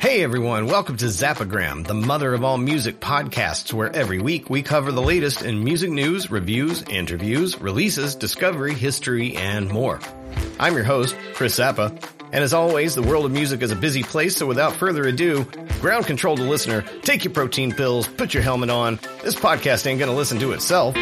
Hey everyone, welcome to Zappagram, the mother of all music podcasts, where every week we cover the latest in music news, reviews, interviews, releases, discovery, history, and more. I'm your host, Chris Zappa, and as always, the world of music is a busy place, so without further ado, ground control to listener, take your protein pills, put your helmet on. This podcast ain't gonna listen to itself.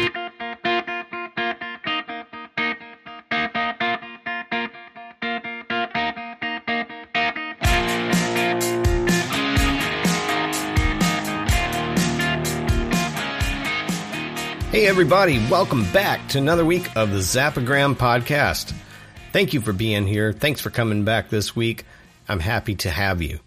Everybody, welcome back to another week of the Zappagram podcast. Thank you for being here. Thanks for coming back this week. I'm happy to have you.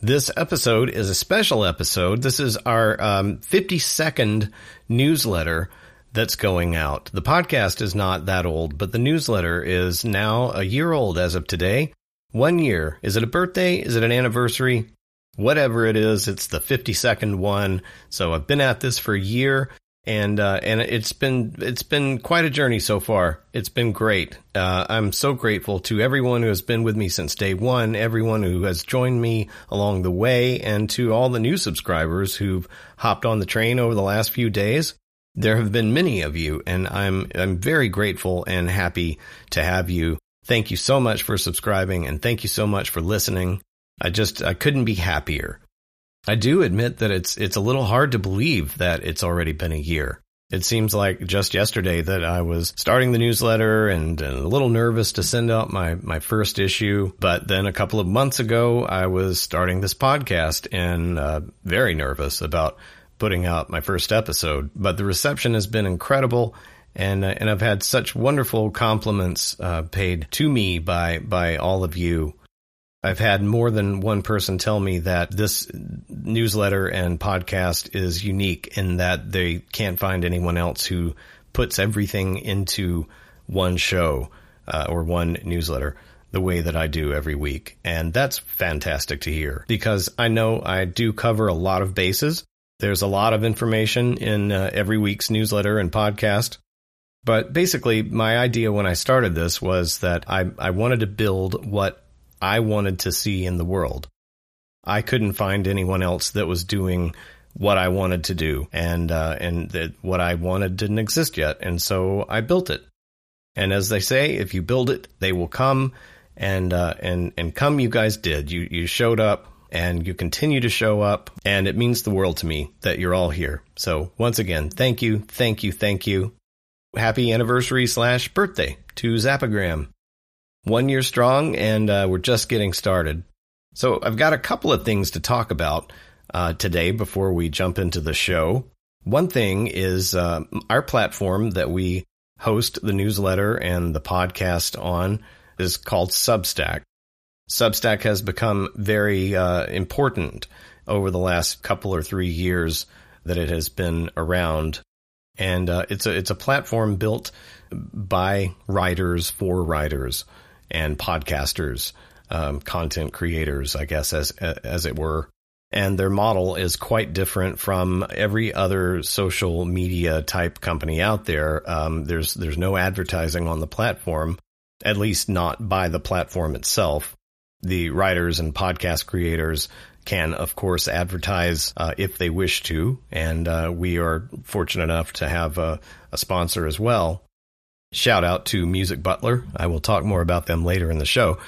This episode is a special episode. This is our um, 52nd newsletter that's going out. The podcast is not that old, but the newsletter is now a year old as of today. One year. Is it a birthday? Is it an anniversary? Whatever it is, it's the 52nd one. So I've been at this for a year and uh, and it's been it's been quite a journey so far. It's been great. Uh, I'm so grateful to everyone who has been with me since day one, everyone who has joined me along the way, and to all the new subscribers who've hopped on the train over the last few days. There have been many of you, and I'm I'm very grateful and happy to have you. Thank you so much for subscribing, and thank you so much for listening. I just I couldn't be happier. I do admit that it's it's a little hard to believe that it's already been a year. It seems like just yesterday that I was starting the newsletter and, and, a little nervous to send out my, my first issue. But then a couple of months ago, I was starting this podcast and uh, very nervous about putting out my first episode. But the reception has been incredible. And, uh, and I've had such wonderful compliments uh, paid to me by, by all of you I've had more than one person tell me that this newsletter and podcast is unique in that they can't find anyone else who puts everything into one show uh, or one newsletter the way that I do every week. And that's fantastic to hear because I know I do cover a lot of bases. There's a lot of information in uh, every week's newsletter and podcast. But basically, my idea when I started this was that I, I wanted to build what I wanted to see in the world. I couldn't find anyone else that was doing what I wanted to do, and uh, and that what I wanted didn't exist yet, and so I built it. And as they say, if you build it, they will come, and uh, and and come. You guys did. You you showed up, and you continue to show up, and it means the world to me that you're all here. So once again, thank you, thank you, thank you. Happy anniversary slash birthday to Zappagram one year strong, and uh, we're just getting started. So I've got a couple of things to talk about uh, today before we jump into the show. One thing is uh, our platform that we host the newsletter and the podcast on is called Substack. Substack has become very uh, important over the last couple or three years that it has been around, and uh, it's a it's a platform built by writers for writers and podcasters, um, content creators, I guess, as as it were. And their model is quite different from every other social media type company out there. Um, there's there's no advertising on the platform, at least not by the platform itself. The writers and podcast creators can, of course, advertise uh, if they wish to, and uh, we are fortunate enough to have a, a sponsor as well. Shout out to Music Butler. I will talk more about them later in the show.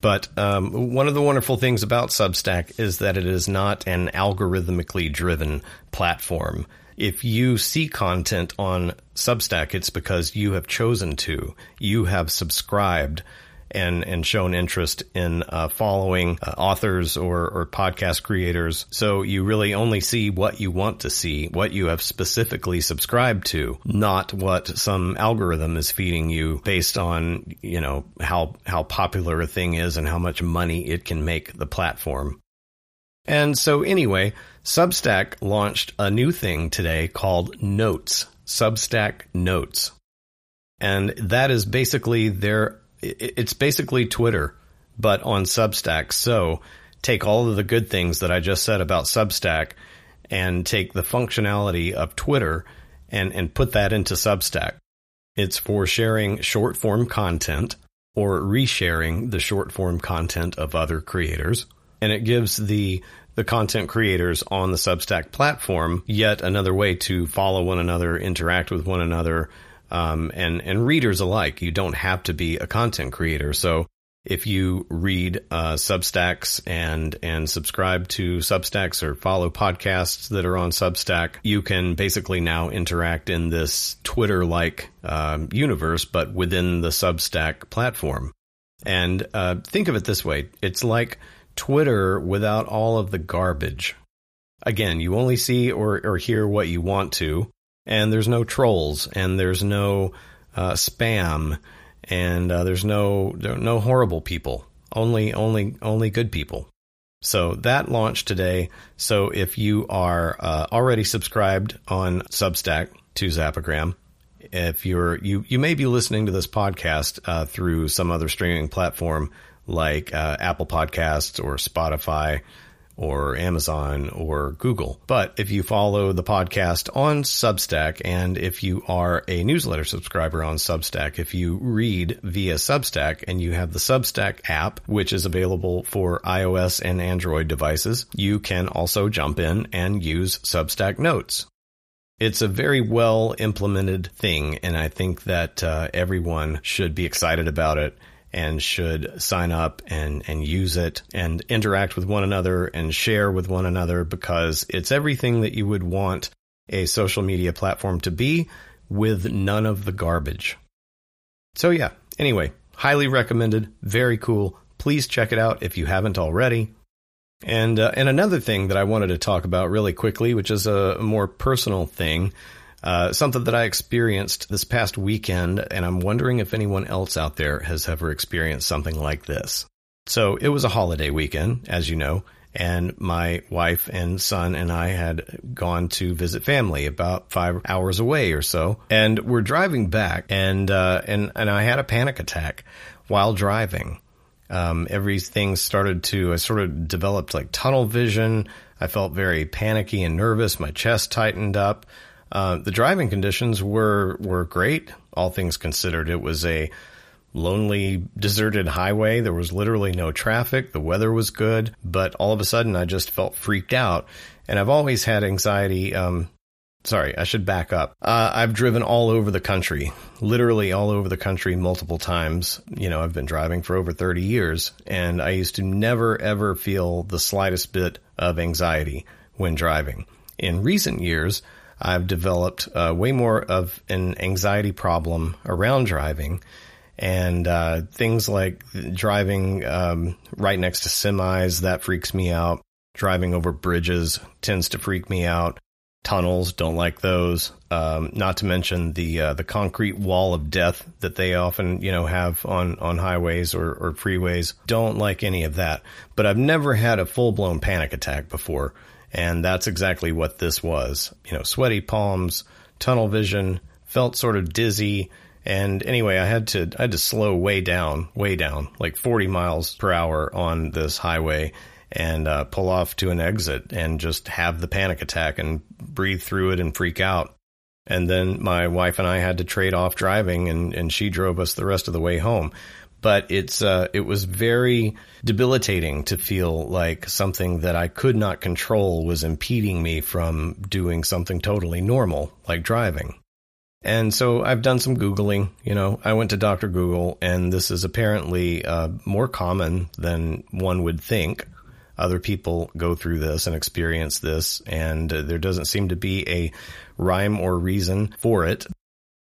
But um, one of the wonderful things about Substack is that it is not an algorithmically driven platform. If you see content on Substack, it's because you have chosen to. You have subscribed and and shown interest in uh, following uh, authors or, or podcast creators. So you really only see what you want to see, what you have specifically subscribed to, not what some algorithm is feeding you based on you know how how popular a thing is and how much money it can make the platform. And so anyway, Substack launched a new thing today called Notes. Substack Notes. And that is basically their it's basically Twitter, but on Substack. So take all of the good things that I just said about Substack and take the functionality of Twitter and, and put that into Substack. It's for sharing short form content or resharing the short form content of other creators and it gives the the content creators on the Substack platform yet another way to follow one another, interact with one another, um, and and readers alike. You don't have to be a content creator. So if you read uh, Substacks and and subscribe to Substacks or follow podcasts that are on Substack, you can basically now interact in this Twitter like um, universe, but within the Substack platform. And uh, think of it this way: it's like Twitter without all of the garbage. Again, you only see or, or hear what you want to, and there's no trolls, and there's no uh, spam and uh, there's no no horrible people, only only only good people. So that launched today. So if you are uh, already subscribed on Substack to Zappagram, if you're you you may be listening to this podcast uh, through some other streaming platform like uh, Apple Podcasts or Spotify or Amazon or Google. But if you follow the podcast on Substack and if you are a newsletter subscriber on Substack, if you read via Substack and you have the Substack app, which is available for iOS and Android devices, you can also jump in and use Substack notes. It's a very well implemented thing, and I think that uh, everyone should be excited about it and should sign up and, and use it and interact with one another and share with one another because it's everything that you would want a social media platform to be with none of the garbage. So yeah, anyway, highly recommended, very cool. Please check it out if you haven't already. And uh, and another thing that I wanted to talk about really quickly, which is a more personal thing, uh, something that I experienced this past weekend, and I'm wondering if anyone else out there has ever experienced something like this. So it was a holiday weekend, as you know, and my wife and son and I had gone to visit family about five hours away or so, and we're driving back, and uh, and and I had a panic attack while driving. Um, everything started to, I sort of developed like tunnel vision. I felt very panicky and nervous. My chest tightened up. Uh, the driving conditions were were great, all things considered. It was a lonely, deserted highway. There was literally no traffic. The weather was good, but all of a sudden, I just felt freaked out. And I've always had anxiety. Um, sorry, I should back up. Uh, I've driven all over the country, literally all over the country multiple times. You know, I've been driving for over 30 years, and I used to never ever feel the slightest bit of anxiety when driving. In recent years, I've developed uh, way more of an anxiety problem around driving. And uh, things like driving um, right next to semis, that freaks me out. Driving over bridges tends to freak me out. Tunnels, don't like those. Um, not to mention the uh, the concrete wall of death that they often you know have on on highways or, or freeways. Don't like any of that. But I've never had a full blown panic attack before. And that's exactly what this was. You know, sweaty palms, tunnel vision, felt sort of dizzy. And anyway, I had to, I had to slow way down, way down, like 40 miles per hour on this highway and uh, pull off to an exit and just have the panic attack and breathe through it and freak out. And then my wife and I had to trade off driving and, and she drove us the rest of the way home but it's uh, it was very debilitating to feel like something that I could not control was impeding me from doing something totally normal like driving. And so I've done some Googling. You know, I went to Dr. Google, and this is apparently uh, more common than one would think. Other people go through this and experience this, and uh, there doesn't seem to be a rhyme or reason for it.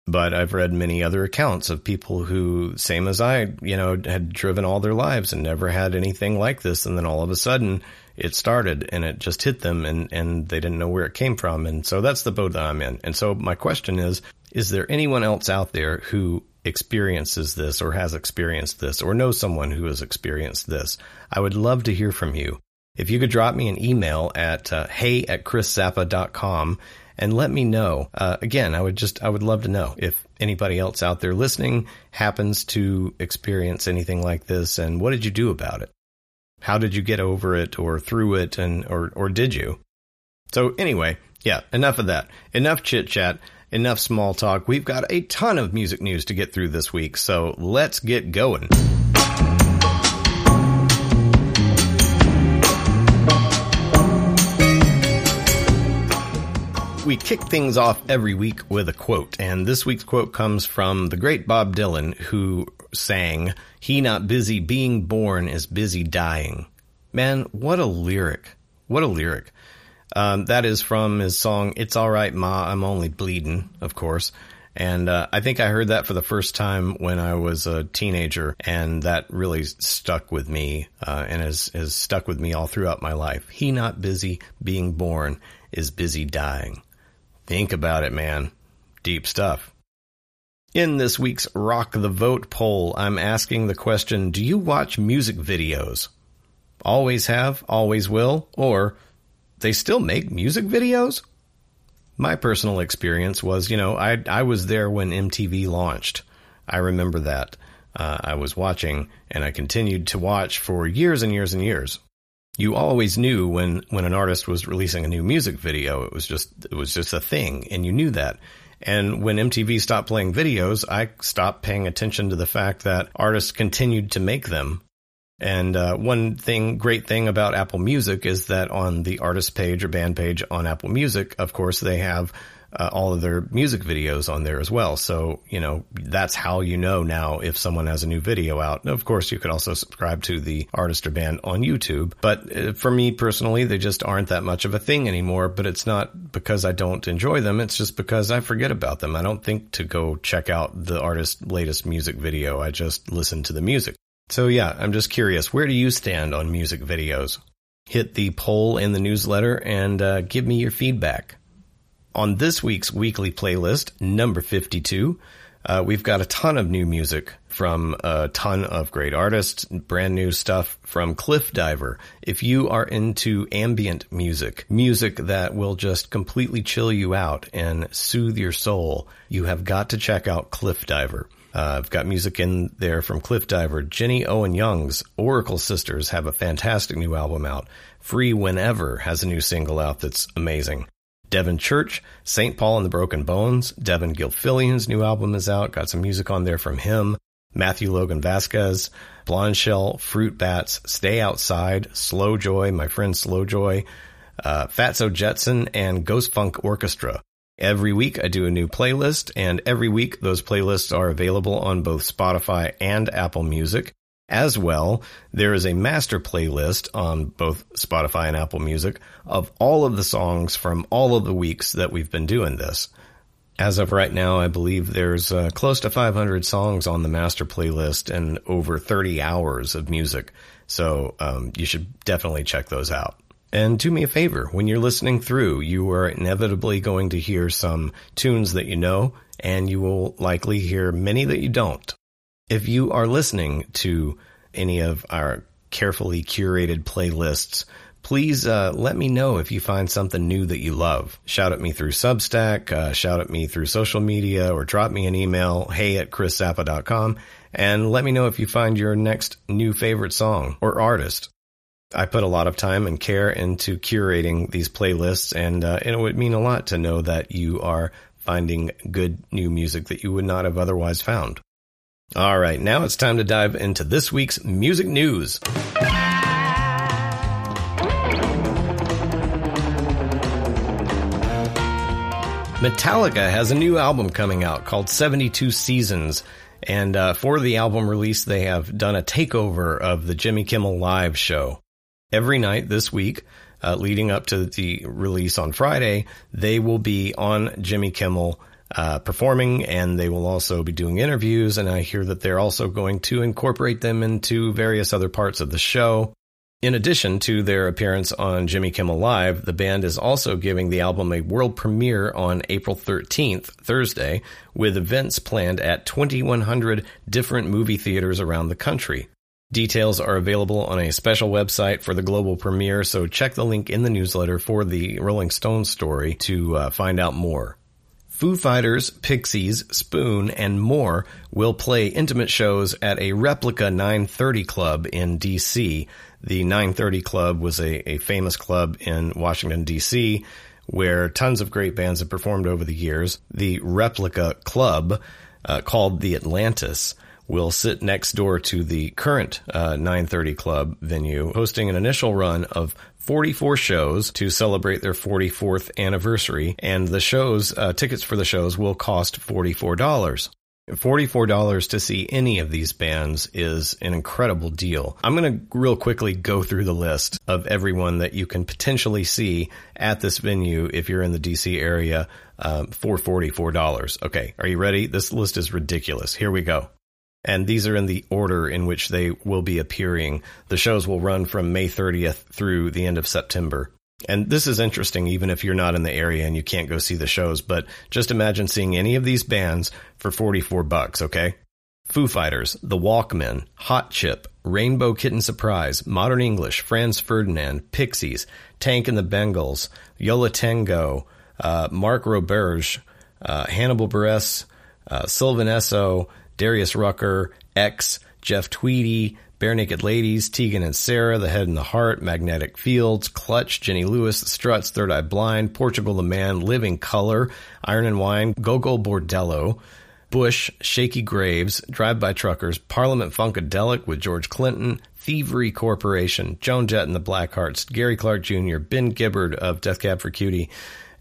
But I've read many other accounts of people who, same as I, you know, had driven all their lives and never had anything like this. And then all of a sudden it started and it just hit them and, and they didn't know where it came from. And so that's the boat that I'm in. And so my question is, is there anyone else out there who experiences this or has experienced this or knows someone who has experienced this? I would love to hear from you. If you could drop me an email at uh, hey at chriszappa.com and let me know. Uh, again, I would just, I would love to know if anybody else out there listening happens to experience anything like this and what did you do about it? How did you get over it or through it and, or, or did you? So anyway, yeah, enough of that. Enough chit chat. Enough small talk. We've got a ton of music news to get through this week, so let's get going. We kick things off every week with a quote, and this week's quote comes from the great Bob Dylan, who sang, He not busy being born is busy dying. Man, what a lyric. What a lyric. Um, that is from his song, It's Alright Ma, I'm Only Bleeding, of course. And uh, I think I heard that for the first time when I was a teenager, and that really stuck with me uh, and has, has stuck with me all throughout my life. He not busy being born is busy dying. Think about it, man. Deep stuff. In this week's Rock the Vote poll, I'm asking the question Do you watch music videos? Always have, always will, or they still make music videos? My personal experience was, you know, I, I was there when MTV launched. I remember that. Uh, I was watching and I continued to watch for years and years and years you always knew when when an artist was releasing a new music video it was just it was just a thing and you knew that. And when MTV stopped playing videos I stopped paying attention to the fact that artists continued to make them. And uh, one thing great thing about Apple Music is that on the artist page or band page on Apple Music of course they have uh, all of their music videos on there as well. So, you know, that's how you know now if someone has a new video out. Of course, you could also subscribe to the artist or band on YouTube. But uh, for me personally, they just aren't that much of a thing anymore. But it's not because I don't enjoy them. It's just because I forget about them. I don't think to go check out the artist's latest music video. I just listen to the music. So yeah, I'm just curious. Where do you stand on music videos? Hit the poll in the newsletter and uh, give me your feedback. On this week's weekly playlist, number 52, uh, we've got a ton of new music from a ton of great artists, brand new stuff from Cliff Diver. If you are into ambient music, music that will just completely chill you out and soothe your soul, you have got to check out Cliff Diver. Uh, I've got music in there from Cliff Diver. Jenny Owen Young's Oracle Sisters have a fantastic new album out. Free Whenever has a new single out that's amazing. Devin Church, St. Paul and the Broken Bones. Devon Gilfillian's new album is out. Got some music on there from him. Matthew Logan Vasquez, Blondshell, Fruit Bats, Stay Outside, Slow Joy, my friend Slow Joy, uh, Fatso Jetson, and Ghost Funk Orchestra. Every week I do a new playlist, and every week those playlists are available on both Spotify and Apple Music. As well, there is a master playlist on both Spotify and Apple Music of all of the songs from all of the weeks that we've been doing this. As of right now, I believe there's uh, close to 500 songs on the master playlist and over 30 hours of music. So um, you should definitely check those out. And do me a favor, when you're listening through, you are inevitably going to hear some tunes that you know, and you will likely hear many that you don't. If you are listening to any of our carefully curated playlists, please uh, let me know if you find something new that you love. Shout at me through Substack, uh, shout at me through social media, or drop me an email, hey at chriszappa.com, and let me know if you find your next new favorite song or artist. I put a lot of time and care into curating these playlists, and, uh, and it would mean a lot to know that you are finding good new music that you would not have otherwise found. All right, now it's time to dive into this week's music news. Metallica has a new album coming out called 72 Seasons. And uh, for the album release, they have done a takeover of the Jimmy Kimmel Live show. Every night this week, uh, leading up to the release on Friday, they will be on Jimmy Kimmel uh, performing and they will also be doing interviews. And I hear that they're also going to incorporate them into various other parts of the show. In addition to their appearance on Jimmy Kimmel Live, the band is also giving the album a world premiere on April 13th, Thursday, with events planned at 2,100 different movie theaters around the country. Details are available on a special website for the global premiere, so check the link in the newsletter for the Rolling Stones story to uh, find out more. Foo Fighters, Pixies, Spoon, and more will play intimate shows at a replica 930 Club in DC. The 930 Club was a, a famous club in Washington, DC, where tons of great bands have performed over the years. The replica club, uh, called the Atlantis, will sit next door to the current uh, 930 Club venue, hosting an initial run of 44 shows to celebrate their 44th anniversary. And the shows, uh, tickets for the shows will cost $44. $44 to see any of these bands is an incredible deal. I'm going to real quickly go through the list of everyone that you can potentially see at this venue if you're in the DC area um, for $44. Okay, are you ready? This list is ridiculous. Here we go. And these are in the order in which they will be appearing. The shows will run from May 30th through the end of September. And this is interesting, even if you're not in the area and you can't go see the shows, but just imagine seeing any of these bands for 44 bucks, okay? Foo Fighters, The Walkmen, Hot Chip, Rainbow Kitten Surprise, Modern English, Franz Ferdinand, Pixies, Tank and the Bangas, Yola Tango, uh, Mark Roberge, uh, Hannibal Buress, uh, Sylvan Esso, Darius Rucker, X, Jeff Tweedy, Barenaked Ladies, Tegan and Sara, The Head and the Heart, Magnetic Fields, Clutch, Jenny Lewis, The Struts, Third Eye Blind, Portugal the Man, Living Colour, Iron and Wine, Gogol Bordello, Bush, Shakey Graves, Drive By Truckers, Parliament Funkadelic with George Clinton, Thievery Corporation, Joan Jett and the Blackhearts, Gary Clark Jr., Ben Gibbard of Death Cab for Cutie,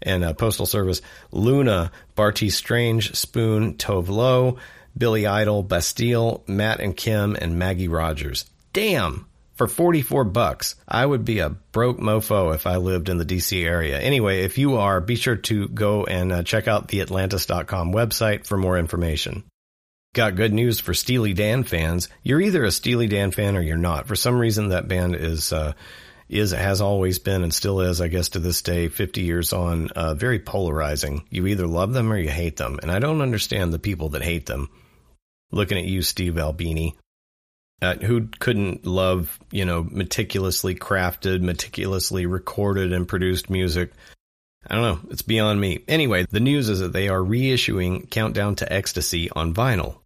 and uh, Postal Service, Luna, Bartees Strange, Spoon, Tove Lo, Billy Idol, Bastille, Matt and Kim, and Maggie Rogers. Damn! For 44 bucks, I would be a broke mofo if I lived in the DC area. Anyway, if you are, be sure to go and uh, check out the Atlantis.com website for more information. Got good news for Steely Dan fans. You're either a Steely Dan fan or you're not. For some reason, that band is, uh, is, has always been and still is, I guess, to this day, 50 years on, uh, very polarizing. You either love them or you hate them. And I don't understand the people that hate them looking at you, Steve Albini. Uh, who couldn't love, you know, meticulously crafted, meticulously recorded and produced music? I don't know. It's beyond me. Anyway, the news is that they are reissuing Countdown to Ecstasy on vinyl.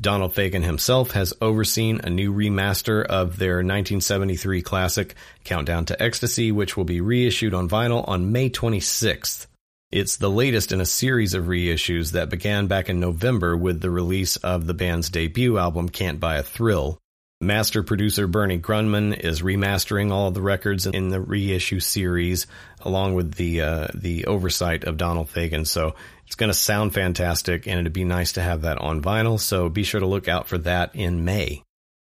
Donald Fagen himself has overseen a new remaster of their 1973 classic Countdown to Ecstasy, which will be reissued on vinyl on May 26th. It's the latest in a series of reissues that began back in November with the release of the band's debut album, Can't Buy a Thrill. Master producer Bernie Grundman is remastering all of the records in the reissue series, along with the uh, the oversight of Donald Fagen. So it's going to sound fantastic, and it'd be nice to have that on vinyl. So be sure to look out for that in May.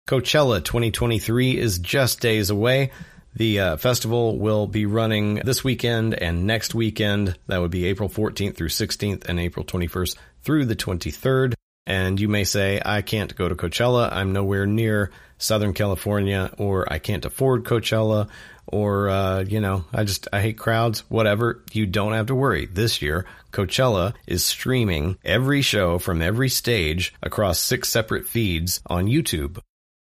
Coachella 2023 is just days away. The uh, festival will be running this weekend and next weekend. That would be April 14th through 16th and April 21st through the 23rd. And you may say, I can't go to Coachella. I'm nowhere near Southern California, or I can't afford Coachella, or, uh, you know, I just, I hate crowds, whatever. You don't have to worry. This year, Coachella is streaming every show from every stage across six separate feeds on YouTube.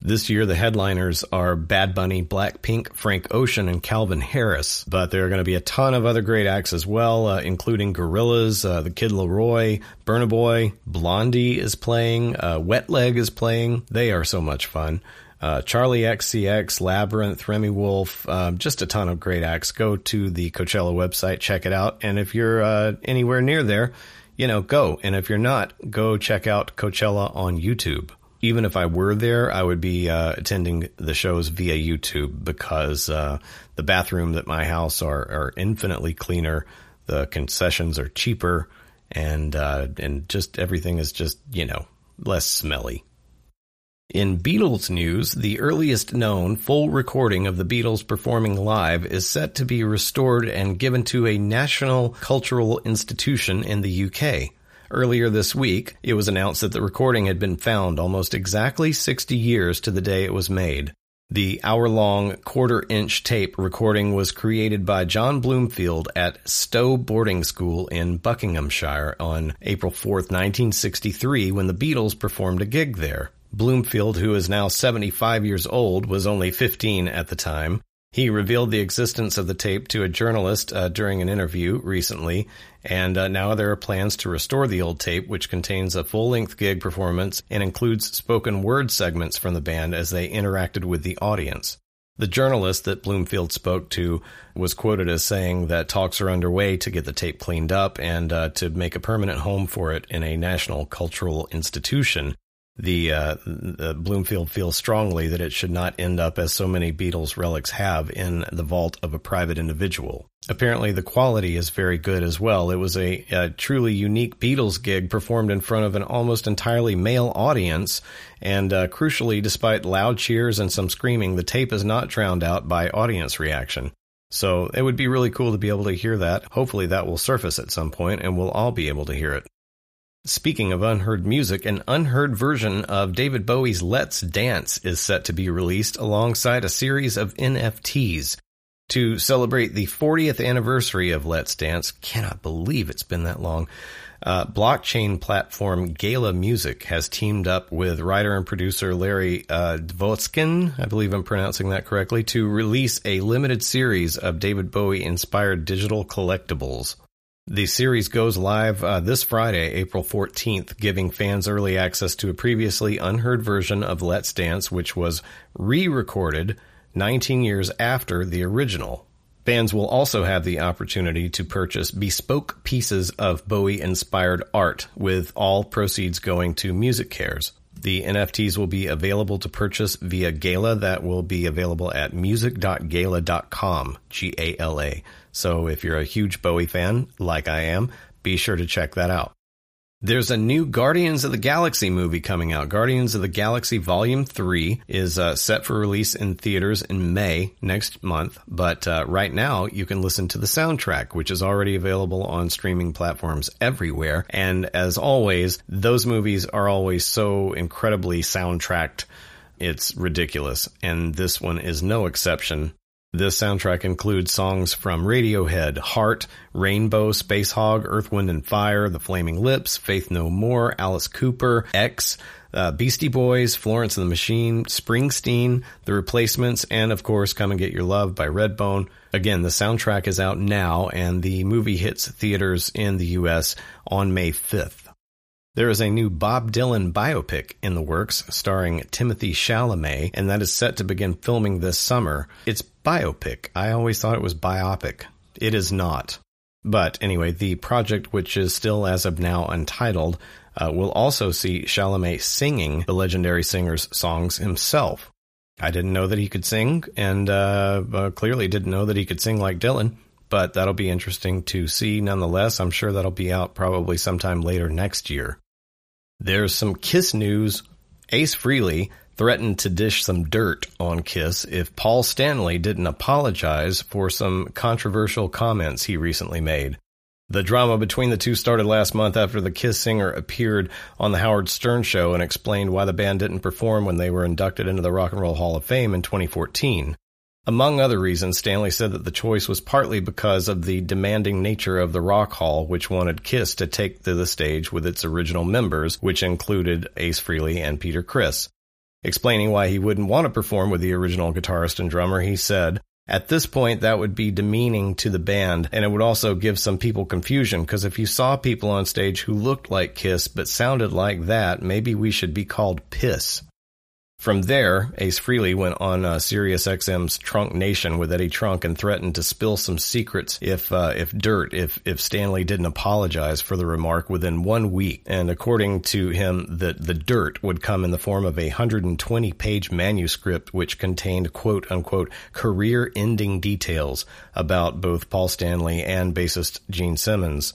This year, the headliners are Bad Bunny, Blackpink, Frank Ocean, and Calvin Harris. But there are going to be a ton of other great acts as well, uh, including Gorillaz, uh, the Kid LAROI, Burna Boy, Blondie is playing, uh, Wet Leg is playing. They are so much fun. Uh, Charli XCX, Labrinth, Remi Wolf, um, just a ton of great acts. Go to the Coachella website, check it out. And if you're uh, anywhere near there, you know, go. And if you're not, go check out Coachella on YouTube even if I were there, I would be uh, attending the shows via YouTube because uh, the bathrooms at my house are, are infinitely cleaner. The concessions are cheaper, and uh, and just everything is just you know less smelly. In Beatles news, the earliest known full recording of the Beatles performing live is set to be restored and given to a national cultural institution in the UK. Earlier this week, it was announced that the recording had been found almost exactly 60 years to the day it was made. The hour long quarter inch tape recording was created by John Bloomfield at Stowe Boarding School in Buckinghamshire on April 4, 1963, when the Beatles performed a gig there. Bloomfield, who is now 75 years old, was only 15 at the time. He revealed the existence of the tape to a journalist uh, during an interview recently, and uh, now there are plans to restore the old tape, which contains a full length gig performance and includes spoken word segments from the band as they interacted with the audience. The journalist that Bloomfield spoke to was quoted as saying that talks are underway to get the tape cleaned up and uh, to make a permanent home for it in a national cultural institution. The, uh, the Bloomfield feels strongly that it should not end up as so many Beatles relics have in the vault of a private individual. Apparently, the quality is very good as well. It was a, a, truly unique Beatles gig performed in front of an almost entirely male audience. And uh, crucially, despite loud cheers and some screaming, the tape is not drowned out by audience reaction. So it would be really cool to be able to hear that. Hopefully, that will surface at some point and we'll all be able to hear it. Speaking of unheard music, an unheard version of David Bowie's Let's Dance is set to be released alongside a series of NFTs to celebrate the 40th anniversary of Let's Dance. Cannot believe it's been that long. Uh, blockchain platform Gala Music has teamed up with writer and producer Larry uh, Dvotskin, I believe I'm pronouncing that correctly, to release a limited series of David Bowie inspired digital collectibles. The series goes live uh, this Friday, April 14th, giving fans early access to a previously unheard version of Let's Dance, which was re recorded 19 years after the original. Fans will also have the opportunity to purchase bespoke pieces of Bowie inspired art, with all proceeds going to MusiCares. The NFTs will be available to purchase via Gala that will be available at music.gala.com, G A L A. So if you're a huge Bowie fan, like I am, be sure to check that out. There's a new Guardians of the Galaxy movie coming out. Guardians of the Galaxy Volume 3 is uh, set for release in theaters in May next month, but uh, right now you can listen to the soundtrack, which is already available on streaming platforms everywhere. And as always, those movies are always so incredibly soundtracked. It's ridiculous. And this one is no exception. This soundtrack includes songs from Radiohead, Heart, Rainbow, Spacehog, Earth, Wind and Fire, The Flaming Lips, Faith No More, Alice Cooper, X, uh, Beastie Boys, Florence and the Machine, Springsteen, The Replacements, and of course, Come and Get Your Love by Redbone. Again, the soundtrack is out now and the movie hits theaters in the US on May 5th. There is a new Bob Dylan biopic in the works starring Timothée Chalamet, and that is set to begin filming this summer. It's biopic. I always thought it was biopic. It is not. But anyway, the project, which is still as of now untitled, uh, will also see Chalamet singing the legendary singer's songs himself. I didn't know that he could sing, and uh, uh, clearly didn't know that he could sing like Dylan but that'll be interesting to see nonetheless. I'm sure that'll be out probably sometime later next year. There's some Kiss news. Ace Frehley threatened to dish some dirt on Kiss if Paul Stanley didn't apologize for some controversial comments he recently made. The drama between the two started last month after the Kiss singer appeared on the Howard Stern show and explained why the band didn't perform when they were inducted into the Rock and Roll Hall of Fame in 2014. Among other reasons, Stanley said that the choice was partly because of the demanding nature of the Rock Hall, which wanted Kiss to take to the stage with its original members, which included Ace Frehley and Peter Criss. Explaining why he wouldn't want to perform with the original guitarist and drummer, he said, at this point, that would be demeaning to the band, and it would also give some people confusion, because if you saw people on stage who looked like Kiss but sounded like that, maybe we should be called Piss. From there, Ace Frehley went on uh, SiriusXM's Trunk Nation with Eddie Trunk and threatened to spill some secrets if uh, if dirt if if Stanley didn't apologize for the remark within one week. And according to him, that the dirt would come in the form of a 120 page manuscript which contained quote unquote career ending details about both Paul Stanley and bassist Gene Simmons.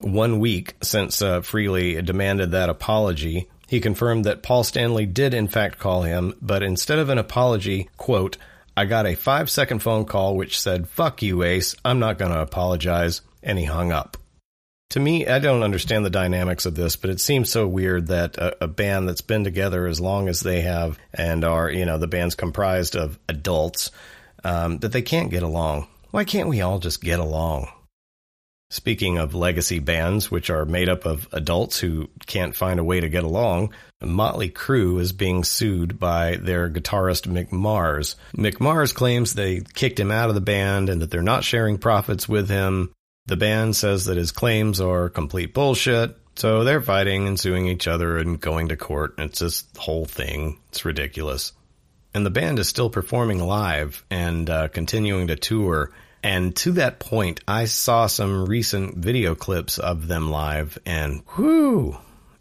One week since uh, Frehley demanded that apology, he confirmed that Paul Stanley did in fact call him, but instead of an apology, quote, I got a five second phone call which said, fuck you, Ace, I'm not going to apologize, and he hung up. To me, I don't understand the dynamics of this, but it seems so weird that a, a, band that's been together as long as they have and are, you know, the band's comprised of adults, um, that they can't get along. Why can't we all just get along? Speaking of legacy bands, which are made up of adults who can't find a way to get along, Motley Crue is being sued by their guitarist Mick Mars. Mick Mars claims they kicked him out of the band and that they're not sharing profits with him. The band says that his claims are complete bullshit, so they're fighting and suing each other and going to court. It's this whole thing. It's ridiculous. And the band is still performing live and uh, continuing to tour and to that point, I saw some recent video clips of them live and whoo,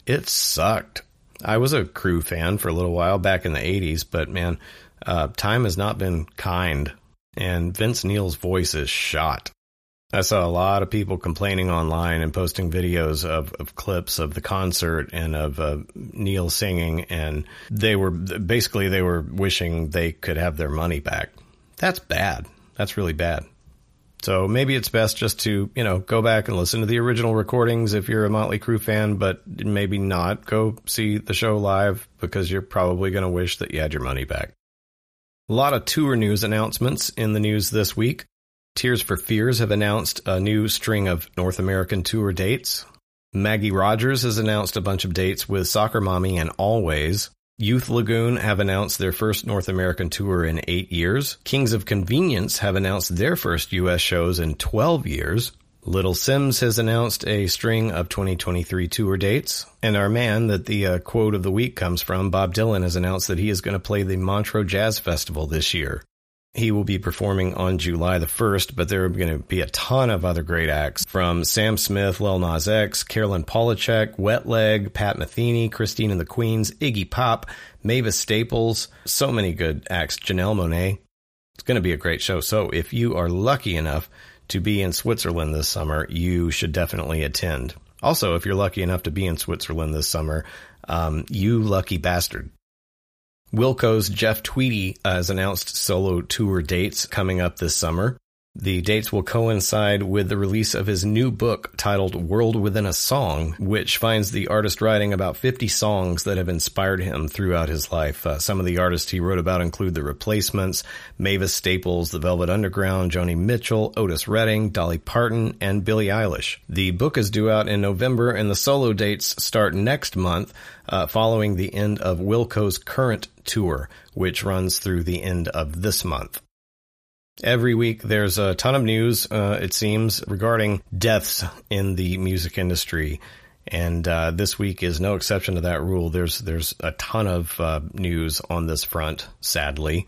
it sucked. I was a Crue fan for a little while back in the 80s, but man, uh, time has not been kind, and Vince Neil's voice is shot. I saw a lot of people complaining online and posting videos of, of clips of the concert and of uh, Neil singing, and they were basically they were wishing they could have their money back. That's bad. That's really bad. So maybe it's best just to, you know, go back and listen to the original recordings if you're a Motley Crue fan, but maybe not go see the show live because you're probably going to wish that you had your money back. A lot of tour news announcements in the news this week. Tears for Fears have announced a new string of North American tour dates. Maggie Rogers has announced a bunch of dates with Soccer Mommy and Alvvays. Youth Lagoon have announced their first North American tour in eight years. Kings of Convenience have announced their first U.S. shows in 12 years. Little Simz has announced a string of 2023 tour dates. And our man that the uh, quote of the week comes from, Bob Dylan, has announced that he is going to play the Montreux Jazz Festival this year. He will be performing on July the 1st, but there are going to be a ton of other great acts from Sam Smith, Lil Nas X, Caroline Polachek, Wet Leg, Pat Metheny, Christine and the Queens, Iggy Pop, Mavis Staples, so many good acts, Janelle Monáe. It's going to be a great show. So if you are lucky enough to be in Switzerland this summer, you should definitely attend. Also, if you're lucky enough to be in Switzerland this summer, um, you lucky bastard. Wilco's Jeff Tweedy has announced solo tour dates coming up this summer. The dates will coincide with the release of his new book titled World Within a Song, which finds the artist writing about 50 songs that have inspired him throughout his life. Uh, some of the artists he wrote about include The Replacements, Mavis Staples, The Velvet Underground, Joni Mitchell, Otis Redding, Dolly Parton, and Billie Eilish. The book is due out in November and the solo dates start next month, uh, following the end of Wilco's current tour, which runs through the end of this month. Every week, there's a ton of news, uh, it seems, regarding deaths in the music industry. And uh, this week is no exception to that rule. There's there's a ton of uh, news on this front. Sadly,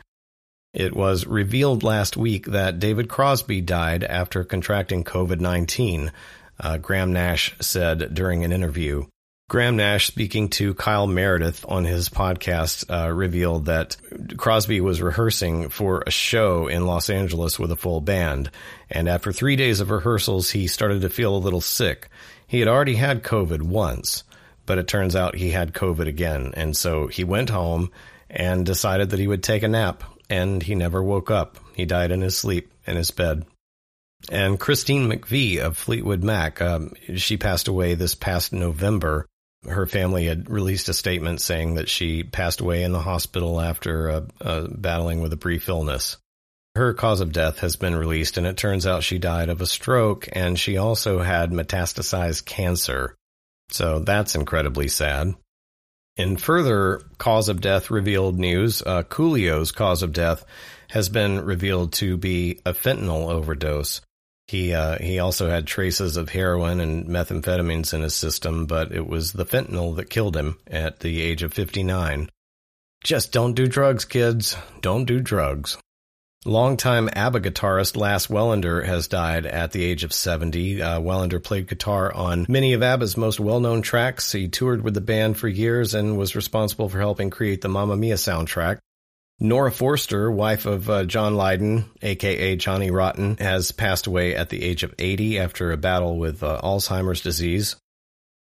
it was revealed last week that David Crosby died after contracting COVID nineteen. Uh, Graham Nash said during an interview. Graham Nash, speaking to Kyle Meredith on his podcast, uh, revealed that Crosby was rehearsing for a show in Los Angeles with a full band. And after three days of rehearsals, he started to feel a little sick. He had already had COVID once, but it turns out he had COVID again. And so he went home and decided that he would take a nap. And he never woke up. He died in his sleep in his bed. And Christine McVie of Fleetwood Mac, um, she passed away this past November her family had released a statement saying that she passed away in the hospital after uh, uh, battling with a brief illness. Her cause of death has been released, and it turns out she died of a stroke, and she also had metastasized cancer. So that's incredibly sad. In further cause of death revealed news, uh, Coolio's cause of death has been revealed to be a fentanyl overdose. He uh, he also had traces of heroin and methamphetamines in his system, but it was the fentanyl that killed him at the age of 59. Just don't do drugs, kids. Don't do drugs. Longtime ABBA guitarist Lasse Wellander has died at the age of 70. Uh, Wellander played guitar on many of ABBA's most well-known tracks. He toured with the band for years and was responsible for helping create the Mamma Mia soundtrack. Nora Forster, wife of uh, John Lydon, aka Johnny Rotten, has passed away at the age of 80 after a battle with uh, Alzheimer's disease.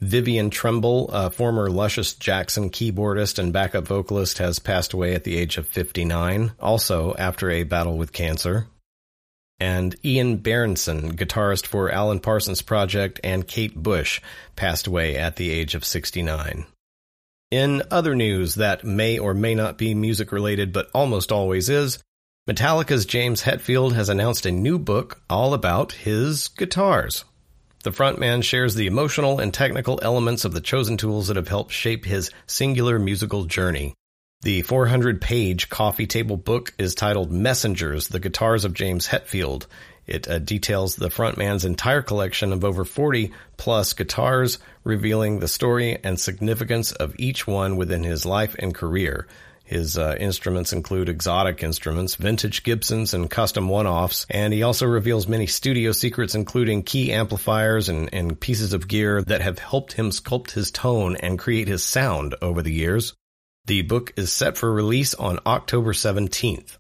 Vivian Trimble, a former Luscious Jackson keyboardist and backup vocalist, has passed away at the age of 59, also after a battle with cancer. And Ian Bairnson, guitarist for Alan Parsons Project and Kate Bush, passed away at the age of 69. In other news that may or may not be music related, but almost always is, Metallica's James Hetfield has announced a new book all about his guitars. The frontman shares the emotional and technical elements of the chosen tools that have helped shape his singular musical journey. The 400 page coffee table book is titled Messengers, the Guitars of James Hetfield, it uh, details the frontman's entire collection of over 40 plus guitars, revealing the story and significance of each one within his life and career. His uh, instruments include exotic instruments, vintage Gibsons, and custom one-offs. And he also reveals many studio secrets, including key amplifiers and, and pieces of gear that have helped him sculpt his tone and create his sound over the years. The book is set for release on October 17th.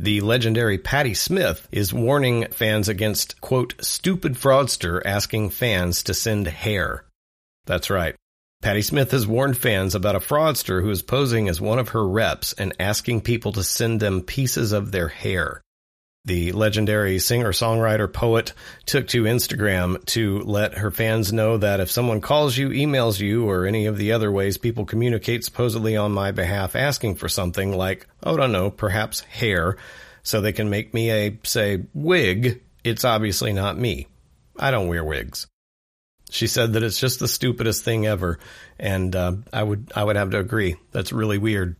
The legendary Patti Smith is warning fans against, quote, stupid fraudster asking fans to send hair. That's right. Patti Smith has warned fans about a fraudster who is posing as one of her reps and asking people to send them pieces of their hair. The legendary singer, songwriter, poet took to Instagram to let her fans know that if someone calls you, emails you, or any of the other ways people communicate supposedly on my behalf asking for something like, oh, I don't know, perhaps hair, so they can make me a, say, wig, it's obviously not me. I don't wear wigs. She said that it's just the stupidest thing ever, and uh, I would I would have to agree. That's really weird.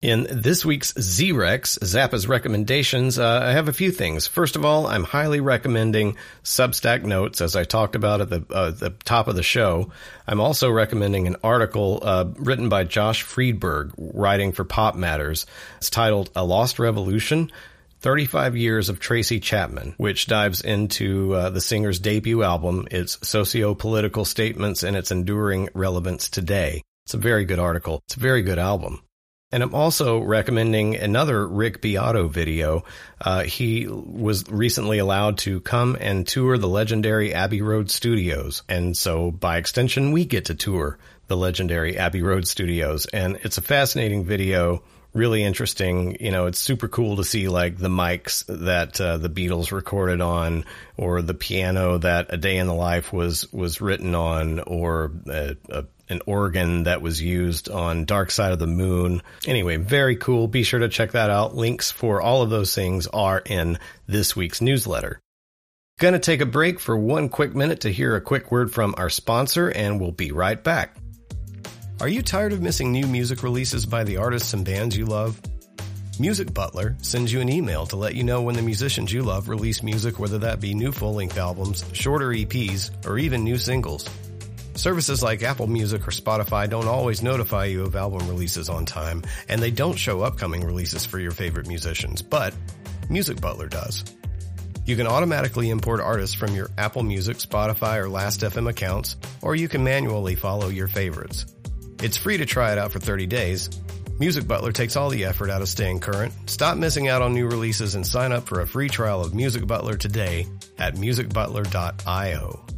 In this week's Z-Rex, Zappa's recommendations, uh, I have a few things. First of all, I'm highly recommending Substack Notes, as I talked about at the, uh, the top of the show. I'm also recommending an article uh, written by Josh Friedberg, writing for Pop Matters. It's titled A Lost Revolution 35 Years of Tracy Chapman, which dives into uh, the singer's debut album, its socio-political statements, and its enduring relevance today. It's a very good article. It's a very good album. And I'm also recommending another Rick Beato video. Uh, he was recently allowed to come and tour the legendary Abbey Road Studios. And so by extension, we get to tour the legendary Abbey Road Studios. And it's a fascinating video really interesting. You know, it's super cool to see like the mics that uh, the Beatles recorded on, or the piano that A Day in the Life was was written on, or a, a, an organ that was used on Dark Side of the Moon. Anyway, very cool. Be sure to check that out. Links for all of those things are in this week's newsletter. Gonna take a break for one quick minute to hear a quick word from our sponsor, and we'll be right back. Are you tired of missing new music releases by the artists and bands you love? Music Butler sends you an email to let you know when the musicians you love release music, whether that be new full length albums, shorter EPs, or even new singles. Services like Apple Music or Spotify don't always notify you of album releases on time, and they don't show upcoming releases for your favorite musicians, but Music Butler does. You can automatically import artists from your Apple Music, Spotify, or Last.fm accounts, or you can manually follow your favorites. It's free to try it out for 30 days. Music Butler takes all the effort out of staying current. Stop missing out on new releases and sign up for a free trial of Music Butler today at musicbutler.io.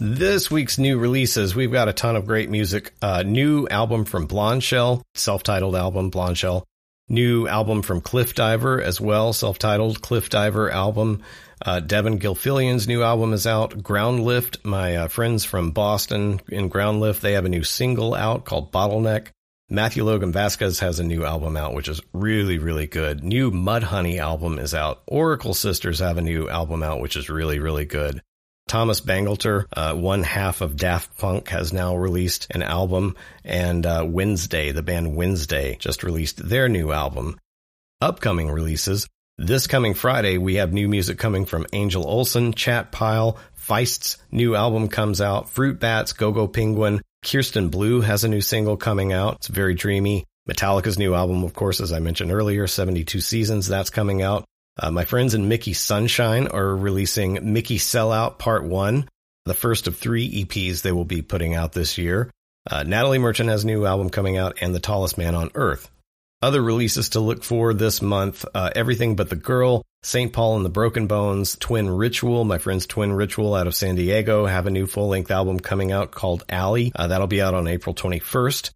This week's new releases, we've got a ton of great music. Uh, new album from Blondshell, self-titled album Blondshell. New album from Cliff Diver as well, self-titled Cliff Diver album. Uh, Devon Gilfillian's new album is out. Groundlift, my uh, friends from Boston in Groundlift, they have a new single out called Bottleneck. Matthew Logan Vasquez has a new album out, which is really, really good. New Mudhoney album is out. Oracle Sisters have a new album out, which is really, really good. Thomas Bangalter, uh, one half of Daft Punk, has now released an album, and uh, Wednesday, the band Wednesday, just released their new album. Upcoming releases this coming Friday, we have new music coming from Angel Olsen, Chat Pile, Feist's new album comes out, Fruit Bats, GoGo Penguin, Kirsten Blue has a new single coming out. It's very dreamy. Metallica's new album, of course, as I mentioned earlier, 72 Seasons, that's coming out. Uh, my friends in Mickey Sunshine are releasing Mickey Sellout Part 1, the first of three EPs they will be putting out this year. Uh, Natalie Merchant has a new album coming out, and The Tallest Man on Earth. Other releases to look for this month, uh, Everything But the Girl, St. Paul and the Broken Bones, Twin Ritual, my friends Twin Ritual out of San Diego have a new full-length album coming out called Alley. Uh, that'll be out on April 21st.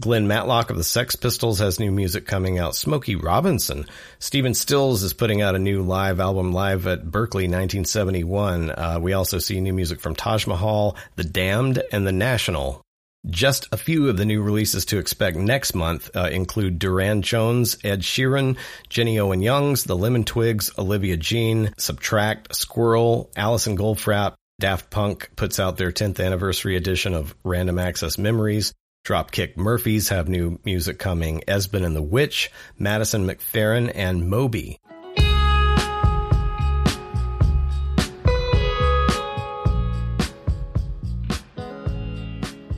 Glenn Matlock of the Sex Pistols has new music coming out. Smokey Robinson. Stephen Stills is putting out a new live album live at Berkeley 1971. Uh, we also see new music from Taj Mahal, The Damned, and The National. Just a few of the new releases to expect next month uh, include Durand Jones, Ed Sheeran, Jenny Owen Youngs, The Lemon Twigs, Olivia Jean, Subtract, Squirrel, Alison Goldfrapp, Daft Punk puts out their 10th anniversary edition of Random Access Memories. Dropkick Murphys have new music coming. Esben and the Witch, Madison McFerrin, and Moby.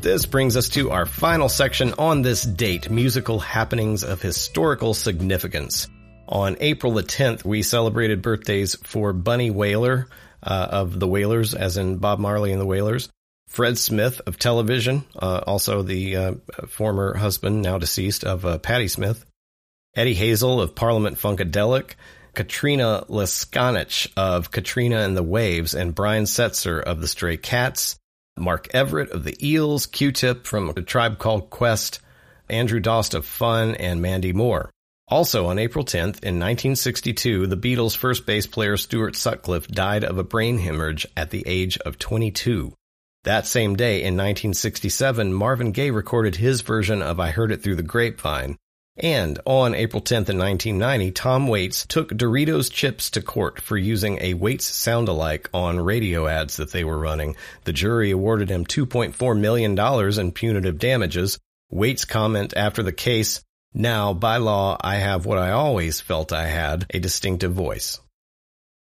this brings us to our final section on this date, musical happenings of historical significance. On April the 10th, we celebrated birthdays for Bunny Wailer uh, of the Wailers, as in Bob Marley and the Wailers, Fred Smith of television, uh, also the uh, former husband, now deceased, of uh, Patti Smith, Eddie Hazel of Parliament Funkadelic, Katrina Leskanich of Katrina and the Waves, and Brian Setzer of the Stray Cats, Mark Everett of the Eels, Q-Tip from a tribe called Quest, Andrew Dost of Fun, and Mandy Moore. Also on April 10th, in 1962, the Beatles' first bass player Stuart Sutcliffe died of a brain hemorrhage at the age of 22. That same day, in 1967, Marvin Gaye recorded his version of I Heard It Through the Grapevine, and on April 10th in 1990, Tom Waits took Doritos chips to court for using a Waits sound-alike on radio ads that they were running. The jury awarded him $2.4 million in punitive damages. Waits' comment after the case, now, by law, I have what I always felt I had, a distinctive voice.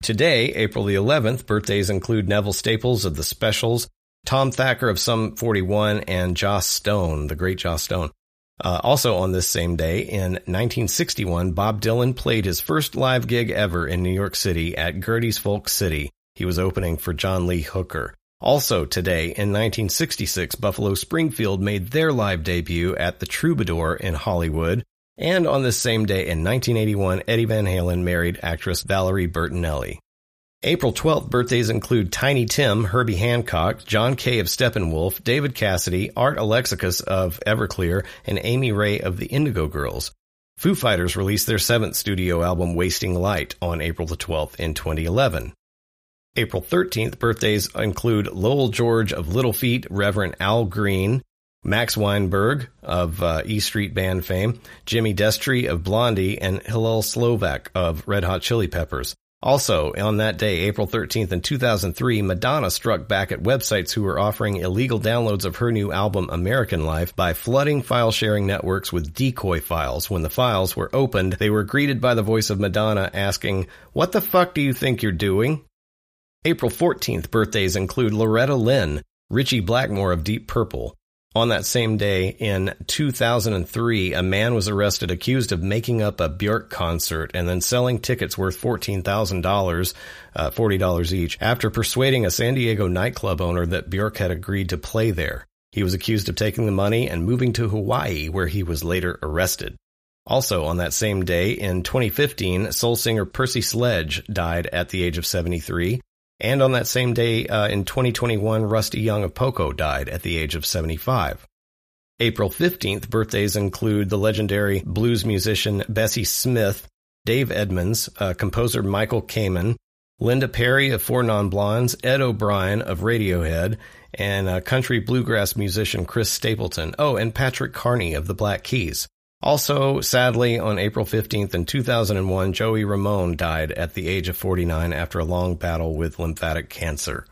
Today, April the 11th, birthdays include Neville Staples of The Specials, Tom Thacker of Sum 41, and Joss Stone, the great Joss Stone. Uh, also on this same day, in 1961, Bob Dylan played his first live gig ever in New York City at Gerde's Folk City. He was opening for John Lee Hooker. Also today, in 1966, Buffalo Springfield made their live debut at the Troubadour in Hollywood. And on this same day in 1981, Eddie Van Halen married actress Valerie Bertinelli. April 12th birthdays include Tiny Tim, Herbie Hancock, John Kay of Steppenwolf, David Cassidy, Art Alexakis of Everclear, and Amy Ray of the Indigo Girls. Foo Fighters released their seventh studio album Wasting Light on April the 12th in 2011. April 13th birthdays include Lowell George of Little Feat, Reverend Al Green, Max Weinberg of uh, E Street Band fame, Jimmy Destri of Blondie, and Hillel Slovak of Red Hot Chili Peppers. Also, on that day, April 13th in 2003, Madonna struck back at websites who were offering illegal downloads of her new album American Life by flooding file sharing networks with decoy files. When the files were opened, they were greeted by the voice of Madonna asking, What the fuck do you think you're doing? April 14th birthdays include Loretta Lynn, Ritchie Blackmore of Deep Purple, on that same day in 2003, a man was arrested accused of making up a Björk concert and then selling tickets worth $14,000, uh, $40 each, after persuading a San Diego nightclub owner that Björk had agreed to play there. He was accused of taking the money and moving to Hawaii, where he was later arrested. Also on that same day in 2015, soul singer Percy Sledge died at the age of 73. And on that same day uh, in 2021, Rusty Young of Poco died at the age of 75. April 15th birthdays include the legendary blues musician Bessie Smith, Dave Edmunds, uh, composer Michael Kamen, Linda Perry of Four Non Blondes, Ed O'Brien of Radiohead, and uh, country bluegrass musician Chris Stapleton. Oh, and Patrick Carney of the Black Keys. Also, sadly, on April 15th in 2001, Joey Ramone died at the age of 49 after a long battle with lymphatic cancer.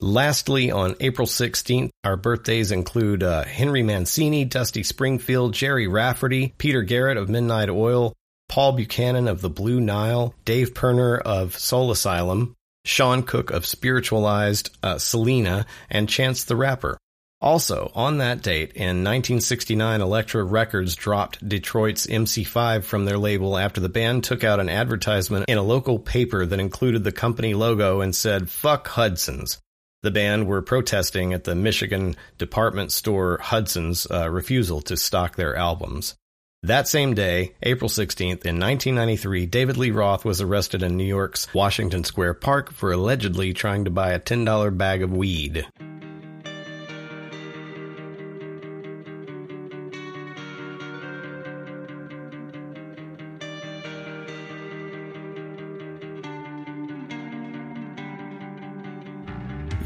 Lastly, on April 16th, our birthdays include uh, Henry Mancini, Dusty Springfield, Gerry Rafferty, Peter Garrett of Midnight Oil, Paul Buchanan of the Blue Nile, Dave Pirner of Soul Asylum, Sean Cook of Spiritualized, uh, Selena, and Chance the Rapper. Also, on that date, in 1969, Elektra Records dropped Detroit's MC5 from their label after the band took out an advertisement in a local paper that included the company logo and said, fuck Hudson's. The band were protesting at the Michigan department store Hudson's uh, refusal to stock their albums. That same day, April 16th, in 1993, David Lee Roth was arrested in New York's Washington Square Park for allegedly trying to buy a $10 bag of weed.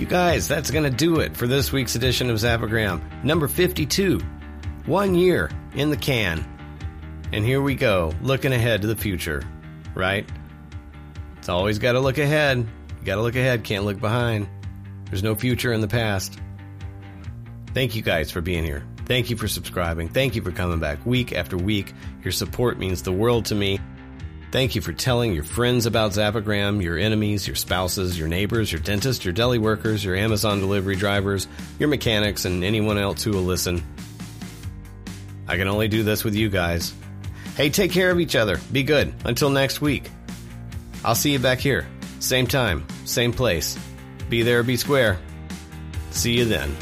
You guys, that's going to do it for this week's edition of Zappagram, number 52. One year in the can. And here we go, looking ahead to the future, right? It's always got to look ahead. You got to look ahead, can't look behind. There's no future in the past. Thank you guys for being here. Thank you for subscribing. Thank you for coming back week after week. Your support means the world to me. Thank you for telling your friends about Zappagram, your enemies, your spouses, your neighbors, your dentist, your deli workers, your Amazon delivery drivers, your mechanics, and anyone else who will listen. I can only do this with you guys. Hey, take care of each other. Be good. Until next week. I'll see you back here. Same time, same place. Be there, be square. See you then.